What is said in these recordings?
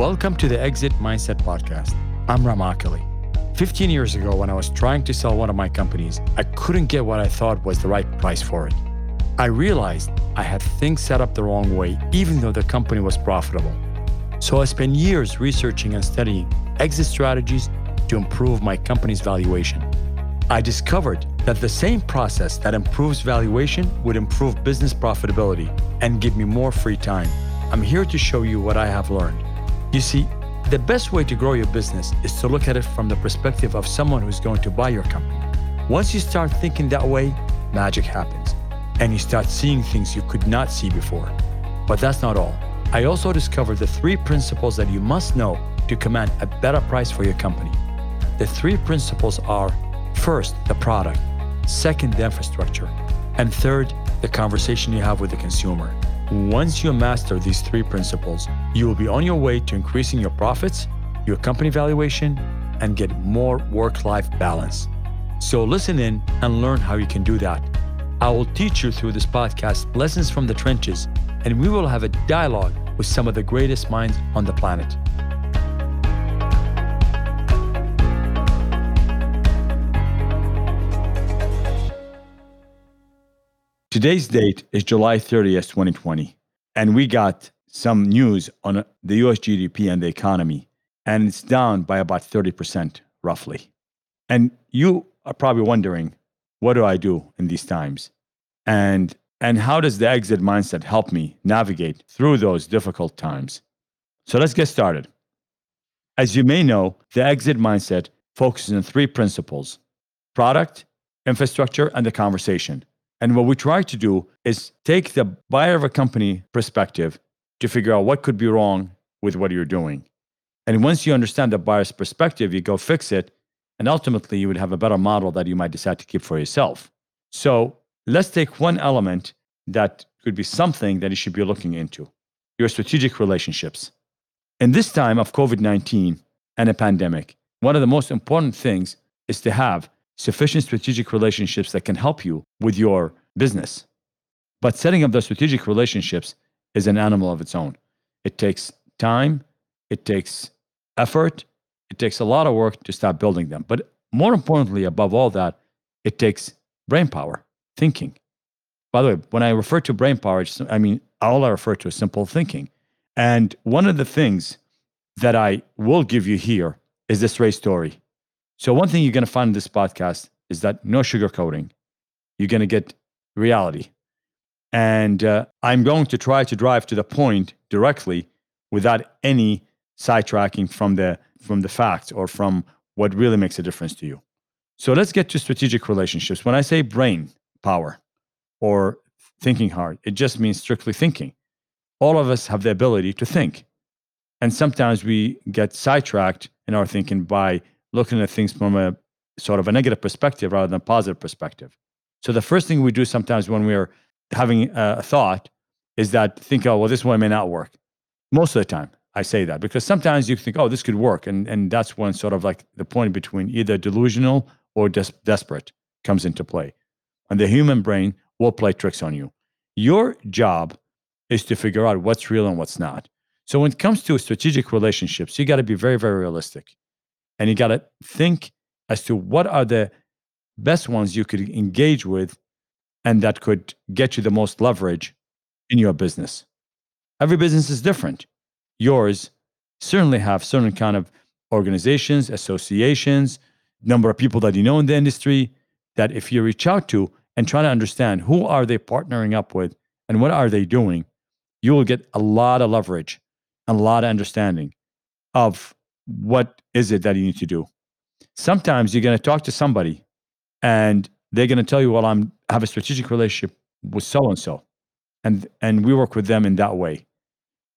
Welcome to the Exit Mindset Podcast. I'm Ram Akili. 15 years ago, when I was trying to sell one of my companies, I couldn't get what I thought was the right price for it. I realized I had things set up the wrong way, even though the company was profitable. So I spent years researching and studying exit strategies to improve my company's valuation. I discovered that the same process that improves valuation would improve business profitability and give me more free time. I'm here to show you what I have learned. You see, the best way to grow your business is to look at it from the perspective of someone who's going to buy your company. Once you start thinking that way, magic happens and you start seeing things you could not see before. But that's not all. I also discovered the three principles that you must know to command a better price for your company. The three principles are first, the product, second, the infrastructure, and third, the conversation you have with the consumer. Once you master these three principles, you will be on your way to increasing your profits, your company valuation, and get more work life balance. So listen in and learn how you can do that. I will teach you through this podcast lessons from the trenches, and we will have a dialogue with some of the greatest minds on the planet. Today's date is July 30th, 2020, and we got some news on the US GDP and the economy, and it's down by about 30%, roughly. And you are probably wondering, what do I do in these times? And and how does the exit mindset help me navigate through those difficult times? So let's get started. As you may know, the exit mindset focuses on three principles product, infrastructure, and the conversation. And what we try to do is take the buyer of a company perspective to figure out what could be wrong with what you're doing. And once you understand the buyer's perspective, you go fix it. And ultimately, you would have a better model that you might decide to keep for yourself. So let's take one element that could be something that you should be looking into your strategic relationships. In this time of COVID 19 and a pandemic, one of the most important things is to have sufficient strategic relationships that can help you with your business. But setting up those strategic relationships is an animal of its own. It takes time, it takes effort, it takes a lot of work to start building them. But more importantly, above all that, it takes brain power, thinking. By the way, when I refer to brain power, I mean, all I refer to is simple thinking. And one of the things that I will give you here is this race story. So, one thing you're going to find in this podcast is that no sugarcoating. You're going to get reality. And uh, I'm going to try to drive to the point directly without any sidetracking from the, from the facts or from what really makes a difference to you. So, let's get to strategic relationships. When I say brain power or thinking hard, it just means strictly thinking. All of us have the ability to think. And sometimes we get sidetracked in our thinking by looking at things from a sort of a negative perspective rather than a positive perspective. So the first thing we do sometimes when we're having a thought is that think, oh, well, this one may not work. Most of the time, I say that because sometimes you think, oh, this could work. And, and that's when sort of like the point between either delusional or des- desperate comes into play. And the human brain will play tricks on you. Your job is to figure out what's real and what's not. So when it comes to strategic relationships, you got to be very, very realistic and you got to think as to what are the best ones you could engage with and that could get you the most leverage in your business every business is different yours certainly have certain kind of organizations associations number of people that you know in the industry that if you reach out to and try to understand who are they partnering up with and what are they doing you will get a lot of leverage and a lot of understanding of what is it that you need to do? Sometimes you're going to talk to somebody and they're going to tell you, well, I'm have a strategic relationship with so and so. And and we work with them in that way.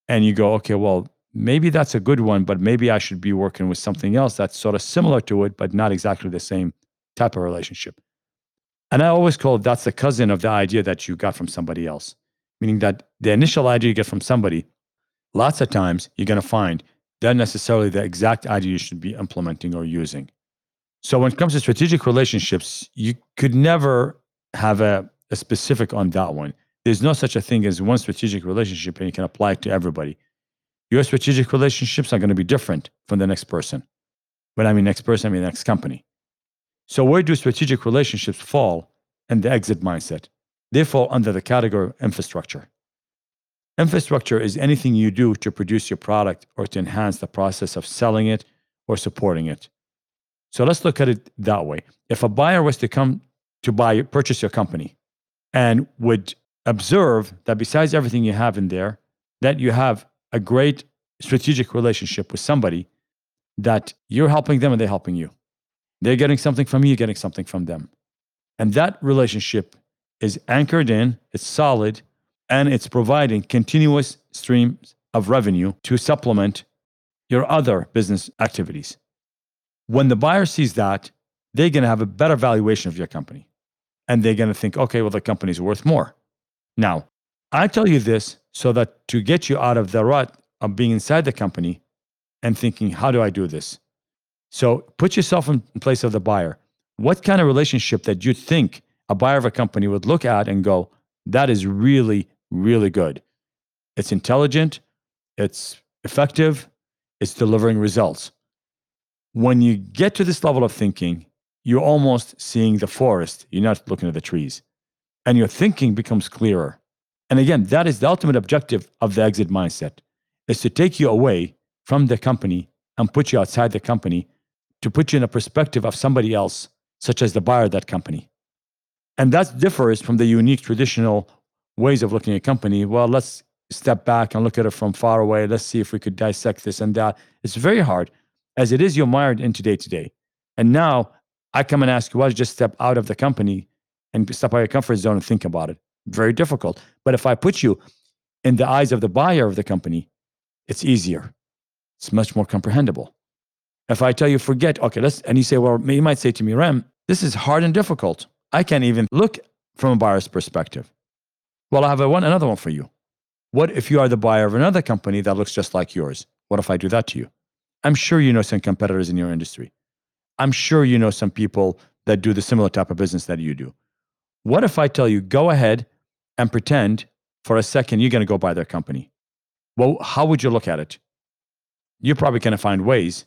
And you go, okay, well, maybe that's a good one, but maybe I should be working with something else that's sort of similar to it, but not exactly the same type of relationship. And I always call it that's the cousin of the idea that you got from somebody else, meaning that the initial idea you get from somebody, lots of times you're going to find than necessarily the exact idea you should be implementing or using. So when it comes to strategic relationships, you could never have a, a specific on that one. There's no such a thing as one strategic relationship and you can apply it to everybody. Your strategic relationships are going to be different from the next person. When I mean next person, I mean next company. So, where do strategic relationships fall in the exit mindset? They fall under the category of infrastructure. Infrastructure is anything you do to produce your product or to enhance the process of selling it or supporting it. So let's look at it that way. If a buyer was to come to buy, purchase your company and would observe that besides everything you have in there, that you have a great strategic relationship with somebody that you're helping them and they're helping you. They're getting something from you, getting something from them. And that relationship is anchored in, it's solid, and it's providing continuous streams of revenue to supplement your other business activities. When the buyer sees that, they're going to have a better valuation of your company. And they're going to think, okay, well, the company's worth more. Now, I tell you this so that to get you out of the rut of being inside the company and thinking, how do I do this? So put yourself in place of the buyer. What kind of relationship that you think a buyer of a company would look at and go, that is really, really good. It's intelligent, it's effective, it's delivering results. When you get to this level of thinking, you're almost seeing the forest, you're not looking at the trees, and your thinking becomes clearer. And again, that is the ultimate objective of the exit mindset is to take you away from the company and put you outside the company to put you in a perspective of somebody else, such as the buyer of that company. And that differs from the unique traditional ways of looking at a company. Well, let's step back and look at it from far away. Let's see if we could dissect this and that. It's very hard, as it is you're mired into day to day. And now I come and ask you, well, just step out of the company and step out of your comfort zone and think about it. Very difficult. But if I put you in the eyes of the buyer of the company, it's easier. It's much more comprehensible. If I tell you, forget, okay, let's, and you say, well, you might say to me, Ram, this is hard and difficult. I can't even look from a buyer's perspective. Well, I have a one, another one for you. What if you are the buyer of another company that looks just like yours? What if I do that to you? I'm sure you know some competitors in your industry. I'm sure you know some people that do the similar type of business that you do. What if I tell you, go ahead and pretend for a second you're going to go buy their company? Well, how would you look at it? You're probably going to find ways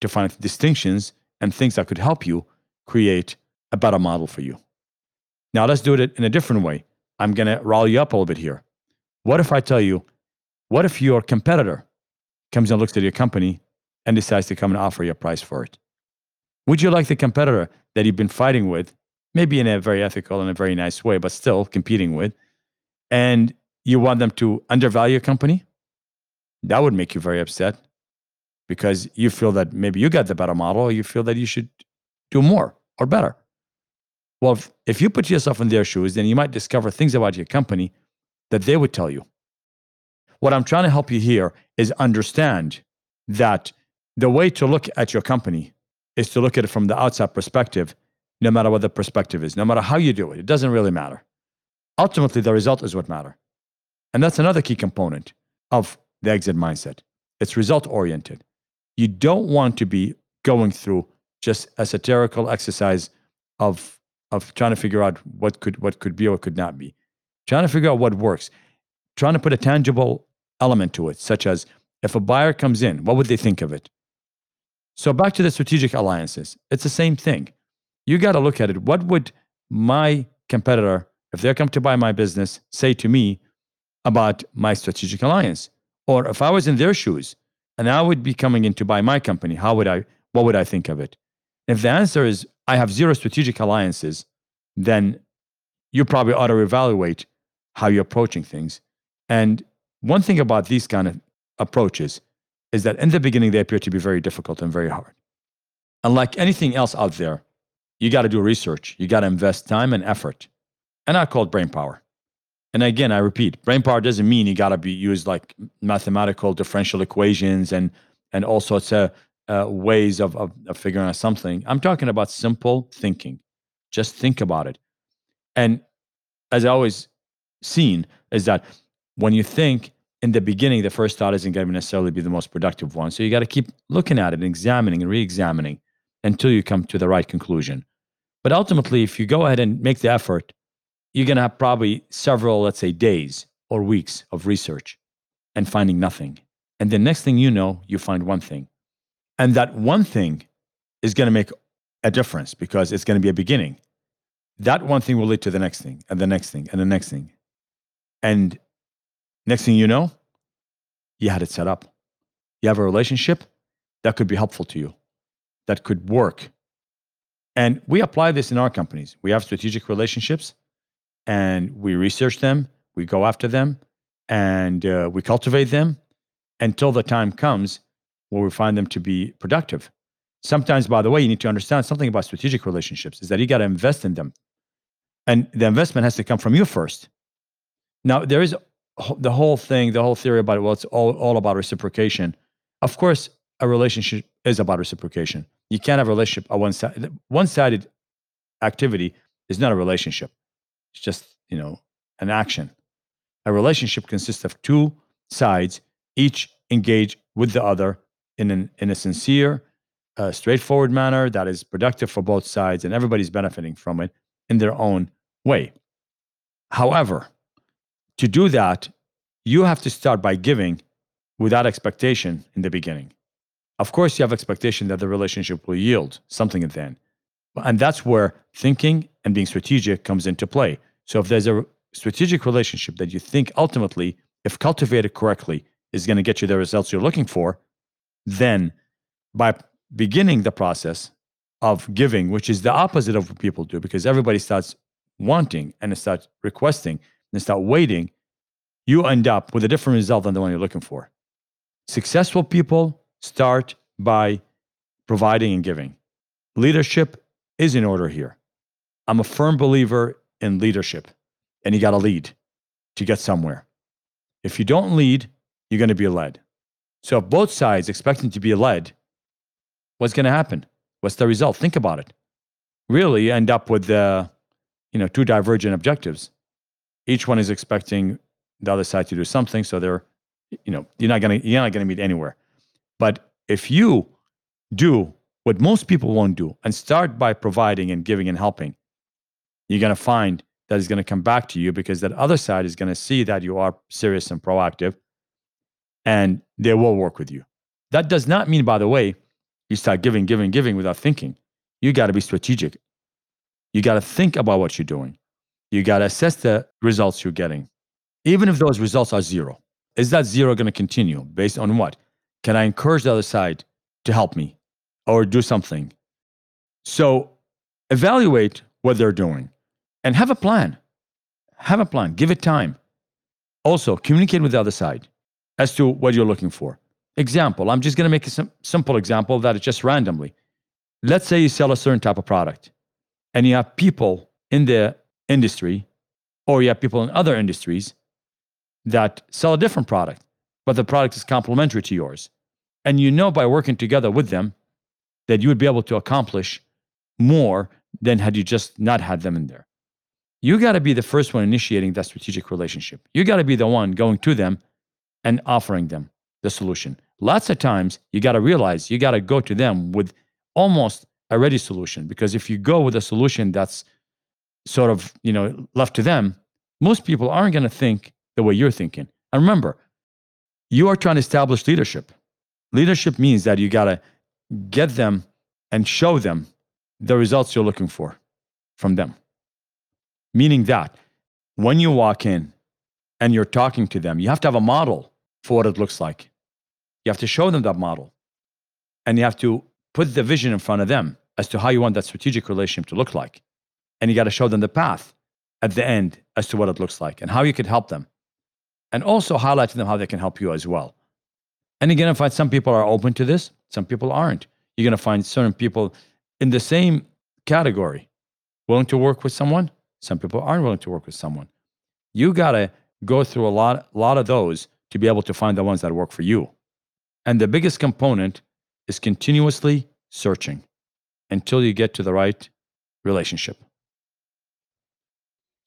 to find distinctions and things that could help you create a better model for you. Now, let's do it in a different way. I'm going to roll you up a little bit here. What if I tell you, what if your competitor comes and looks at your company and decides to come and offer you a price for it? Would you like the competitor that you've been fighting with, maybe in a very ethical and a very nice way, but still competing with, and you want them to undervalue your company? That would make you very upset because you feel that maybe you got the better model, or you feel that you should do more or better. Well, if, if you put yourself in their shoes, then you might discover things about your company that they would tell you. What I'm trying to help you here is understand that the way to look at your company is to look at it from the outside perspective, no matter what the perspective is, no matter how you do it. It doesn't really matter. Ultimately, the result is what matters. And that's another key component of the exit mindset. It's result oriented. You don't want to be going through just a satirical exercise of, of trying to figure out what could, what could be or could not be trying to figure out what works, trying to put a tangible element to it, such as if a buyer comes in, what would they think of it? So back to the strategic alliances, it's the same thing. You got to look at it. What would my competitor, if they come to buy my business, say to me about my strategic alliance? Or if I was in their shoes and I would be coming in to buy my company, how would I, what would I think of it? If the answer is I have zero strategic alliances, then you probably ought to evaluate how you're approaching things. And one thing about these kind of approaches is that in the beginning, they appear to be very difficult and very hard. And like anything else out there, you got to do research, you got to invest time and effort. And I call it brain power. And again, I repeat, brain power doesn't mean you got to be used like mathematical differential equations and and all sorts of uh, ways of, of, of figuring out something. I'm talking about simple thinking. Just think about it. And as I always seen is that when you think in the beginning, the first thought isn't going to necessarily be the most productive one. So you got to keep looking at it and examining and re-examining until you come to the right conclusion. But ultimately, if you go ahead and make the effort, you're going to have probably several, let's say, days or weeks of research and finding nothing. And the next thing you know, you find one thing. And that one thing is going to make a difference because it's going to be a beginning. That one thing will lead to the next thing and the next thing and the next thing. And next thing you know, you had it set up. You have a relationship that could be helpful to you, that could work. And we apply this in our companies. We have strategic relationships and we research them, we go after them, and uh, we cultivate them until the time comes where we find them to be productive. Sometimes, by the way, you need to understand something about strategic relationships is that you got to invest in them. And the investment has to come from you first. Now, there is the whole thing, the whole theory about, it, well, it's all, all about reciprocation. Of course, a relationship is about reciprocation. You can't have a relationship, a one sided, one sided activity is not a relationship. It's just, you know, an action. A relationship consists of two sides, each engage with the other in, an, in a sincere, uh, straightforward manner that is productive for both sides and everybody's benefiting from it in their own way. However, to do that, you have to start by giving without expectation in the beginning. Of course, you have expectation that the relationship will yield something at the end. And that's where thinking and being strategic comes into play. So if there's a strategic relationship that you think ultimately, if cultivated correctly, is going to get you the results you're looking for, then by beginning the process of giving, which is the opposite of what people do, because everybody starts wanting and starts requesting and start waiting, you end up with a different result than the one you're looking for. Successful people start by providing and giving. Leadership is in order here. I'm a firm believer in leadership, and you got to lead to get somewhere. If you don't lead, you're going to be led. So, if both sides expecting to be led, what's going to happen? What's the result? Think about it. Really, you end up with the, you know, two divergent objectives. Each one is expecting the other side to do something, so they're, you know, you're not to you're not to meet anywhere. But if you do what most people won't do and start by providing and giving and helping, you're to find that is to come back to you because that other side is to see that you are serious and proactive and they will work with you. That does not mean, by the way, you start giving, giving, giving without thinking. You got to be strategic. You got to think about what you're doing. You got to assess the results you're getting. Even if those results are zero, is that zero going to continue based on what? Can I encourage the other side to help me or do something? So evaluate what they're doing and have a plan. Have a plan, give it time. Also, communicate with the other side as to what you're looking for. Example, I'm just going to make a sim- simple example that is just randomly. Let's say you sell a certain type of product and you have people in the industry or you have people in other industries that sell a different product, but the product is complementary to yours. And you know by working together with them that you would be able to accomplish more than had you just not had them in there. You got to be the first one initiating that strategic relationship. You got to be the one going to them and offering them the solution. Lots of times you got to realize you got to go to them with almost a ready solution because if you go with a solution that's sort of, you know, left to them, most people aren't going to think the way you're thinking. And remember, you are trying to establish leadership. Leadership means that you got to get them and show them the results you're looking for from them. Meaning that when you walk in and you're talking to them, you have to have a model for what it looks like. You have to show them that model. And you have to put the vision in front of them as to how you want that strategic relationship to look like. And you got to show them the path at the end as to what it looks like and how you could help them. And also highlight to them how they can help you as well. And you're going to find some people are open to this, some people aren't. You're going to find certain people in the same category willing to work with someone, some people aren't willing to work with someone. You got to go through a lot, lot of those to be able to find the ones that work for you. And the biggest component is continuously searching until you get to the right relationship.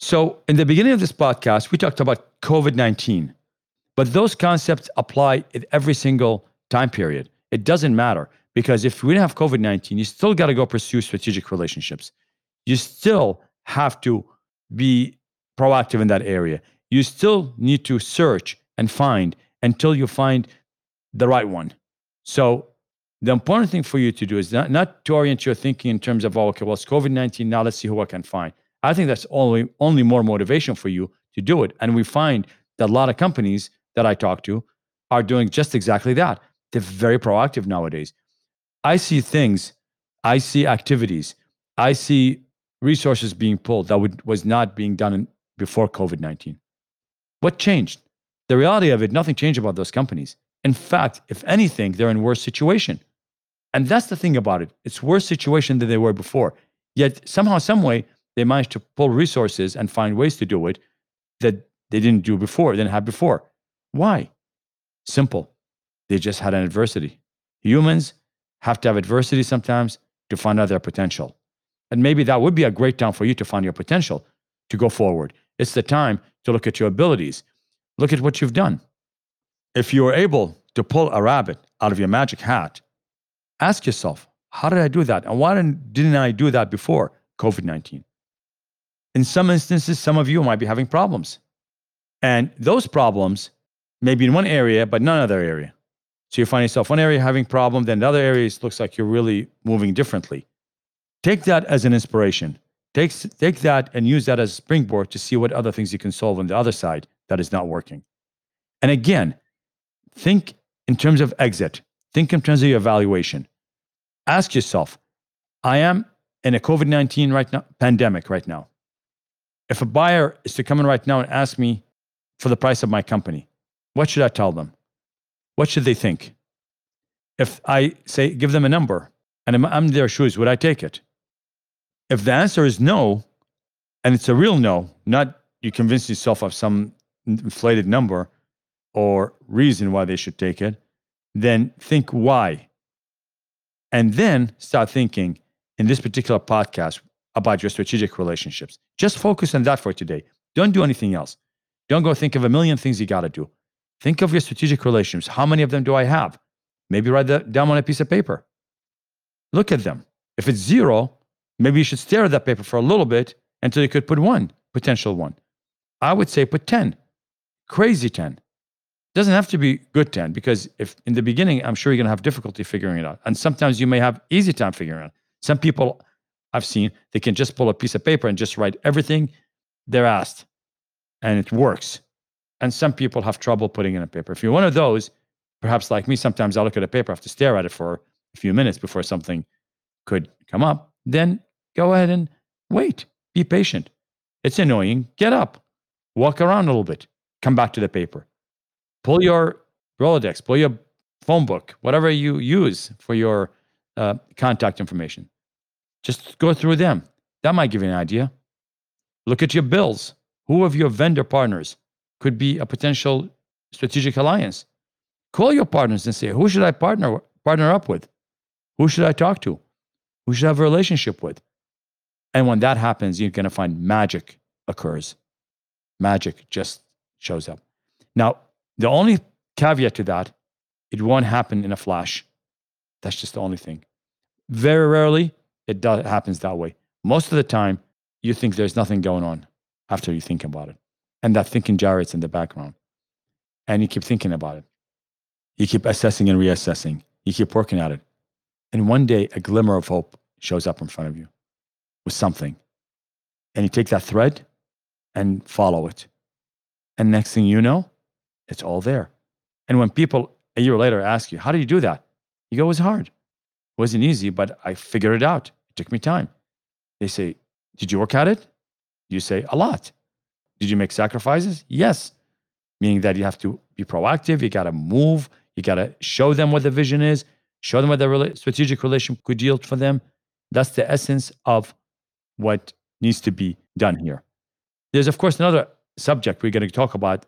So, in the beginning of this podcast, we talked about COVID 19, but those concepts apply at every single time period. It doesn't matter because if we don't have COVID 19, you still got to go pursue strategic relationships. You still have to be proactive in that area. You still need to search and find until you find the right one. So the important thing for you to do is not, not to orient your thinking in terms of, oh, okay, well, it's COVID 19. Now let's see who I can find. I think that's only, only more motivation for you to do it. And we find that a lot of companies that I talk to are doing just exactly that. They're very proactive nowadays. I see things, I see activities, I see resources being pulled that would, was not being done before COVID 19. What changed? The reality of it, nothing changed about those companies. In fact, if anything, they're in worse situation. And that's the thing about it. It's worse situation than they were before. Yet somehow, some way, they managed to pull resources and find ways to do it that they didn't do before, didn't have before. Why? Simple. They just had an adversity. Humans have to have adversity sometimes to find out their potential. And maybe that would be a great time for you to find your potential to go forward. It's the time to look at your abilities. Look at what you've done. If you were able to pull a rabbit out of your magic hat, ask yourself, how did I do that? And why didn't I do that before COVID 19? In some instances, some of you might be having problems. And those problems may be in one area, but not another area. So you find yourself one area having problem, then the other areas looks like you're really moving differently. Take that as an inspiration. Take, take that and use that as a springboard to see what other things you can solve on the other side that is not working. And again, think in terms of exit. Think in terms of your evaluation. Ask yourself, I am in a COVID 19 right now, pandemic right now. If a buyer is to come in right now and ask me for the price of my company, what should I tell them? What should they think? If I say, give them a number and I'm, in their shoes, would I take it? If the answer is no, and it's a real no, not you convince yourself of some inflated number or reason why they should take it, then think why. And then start thinking in this particular podcast about your strategic relationships. Just focus on that for today. Don't do anything else. Don't go think of a million things you got to do. Think of your strategic relationships. How many of them do I have? Maybe write that down on a piece of paper. Look at them. If it's zero, maybe you should stare at that paper for a little bit until you could put one potential one. I would say put 10, crazy 10. Doesn't have to be good 10 because if in the beginning, I'm sure you're going to have difficulty figuring it out. And sometimes you may have easy time figuring it out. Some people I've seen, they can just pull a piece of paper and just write everything they're asked and it works. And some people have trouble putting in a paper. If you're one of those, perhaps like me, sometimes I look at a paper, I have to stare at it for a few minutes before something could come up. Then go ahead and wait. Be patient. It's annoying. Get up, walk around a little bit, come back to the paper. Pull your Rolodex, pull your phone book, whatever you use for your uh, contact information. Just go through them. That might give you an idea. Look at your bills. Who of your vendor partners could be a potential strategic alliance? Call your partners and say, who should I partner, partner up with? Who should I talk to? Who should I have a relationship with? And when that happens, you're going to find magic occurs. Magic just shows up. Now, the only caveat to that, it won't happen in a flash. That's just the only thing. Very rarely it does, happens that way. Most of the time, you think there's nothing going on after you think about it. And that thinking gyrates in the background. And you keep thinking about it. You keep assessing and reassessing. You keep working at it. And one day, a glimmer of hope shows up in front of you with something. And you take that thread and follow it. And next thing you know, it's all there. And when people a year later ask you, How did you do that? You go, It was hard. Wasn't easy, but I figured it out. It took me time. They say, Did you work at it? You say, A lot. Did you make sacrifices? Yes. Meaning that you have to be proactive, you got to move, you got to show them what the vision is, show them what the strategic relation could yield for them. That's the essence of what needs to be done here. There's, of course, another subject we're going to talk about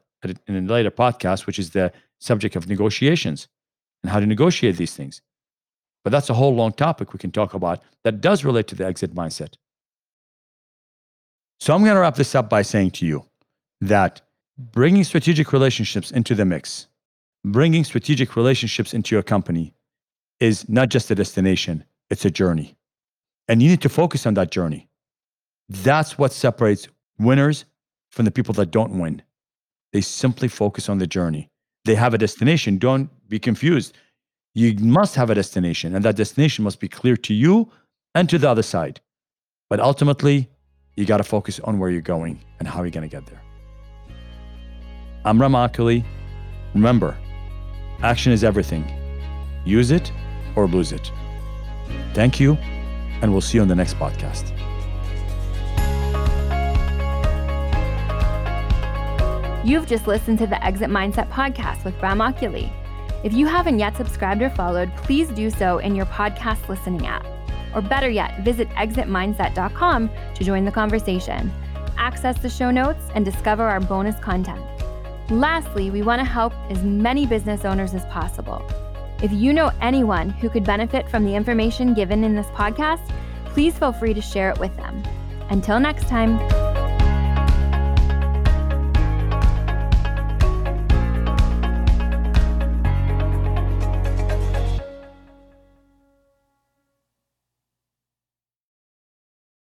in a later podcast, which is the subject of negotiations and how to negotiate these things. But that's a whole long topic we can talk about that does relate to the exit mindset. So I'm going to wrap this up by saying to you that bringing strategic relationships into the mix, bringing strategic relationships into your company is not just a destination, it's a journey. And you need to focus on that journey. That's what separates winners from the people that don't win. They simply focus on the journey. they have a destination. Don't be confused. You must have a destination, and that destination must be clear to you and to the other side. But ultimately, you got to focus on where you're going and how you're going to get there. I'm Ram Akili. Remember, action is everything. Use it or lose it. Thank you, and we'll see you on the next podcast. You've just listened to the Exit Mindset podcast with Ram Akili. If you haven't yet subscribed or followed, please do so in your podcast listening app. Or better yet, visit exitmindset.com to join the conversation, access the show notes, and discover our bonus content. Lastly, we want to help as many business owners as possible. If you know anyone who could benefit from the information given in this podcast, please feel free to share it with them. Until next time.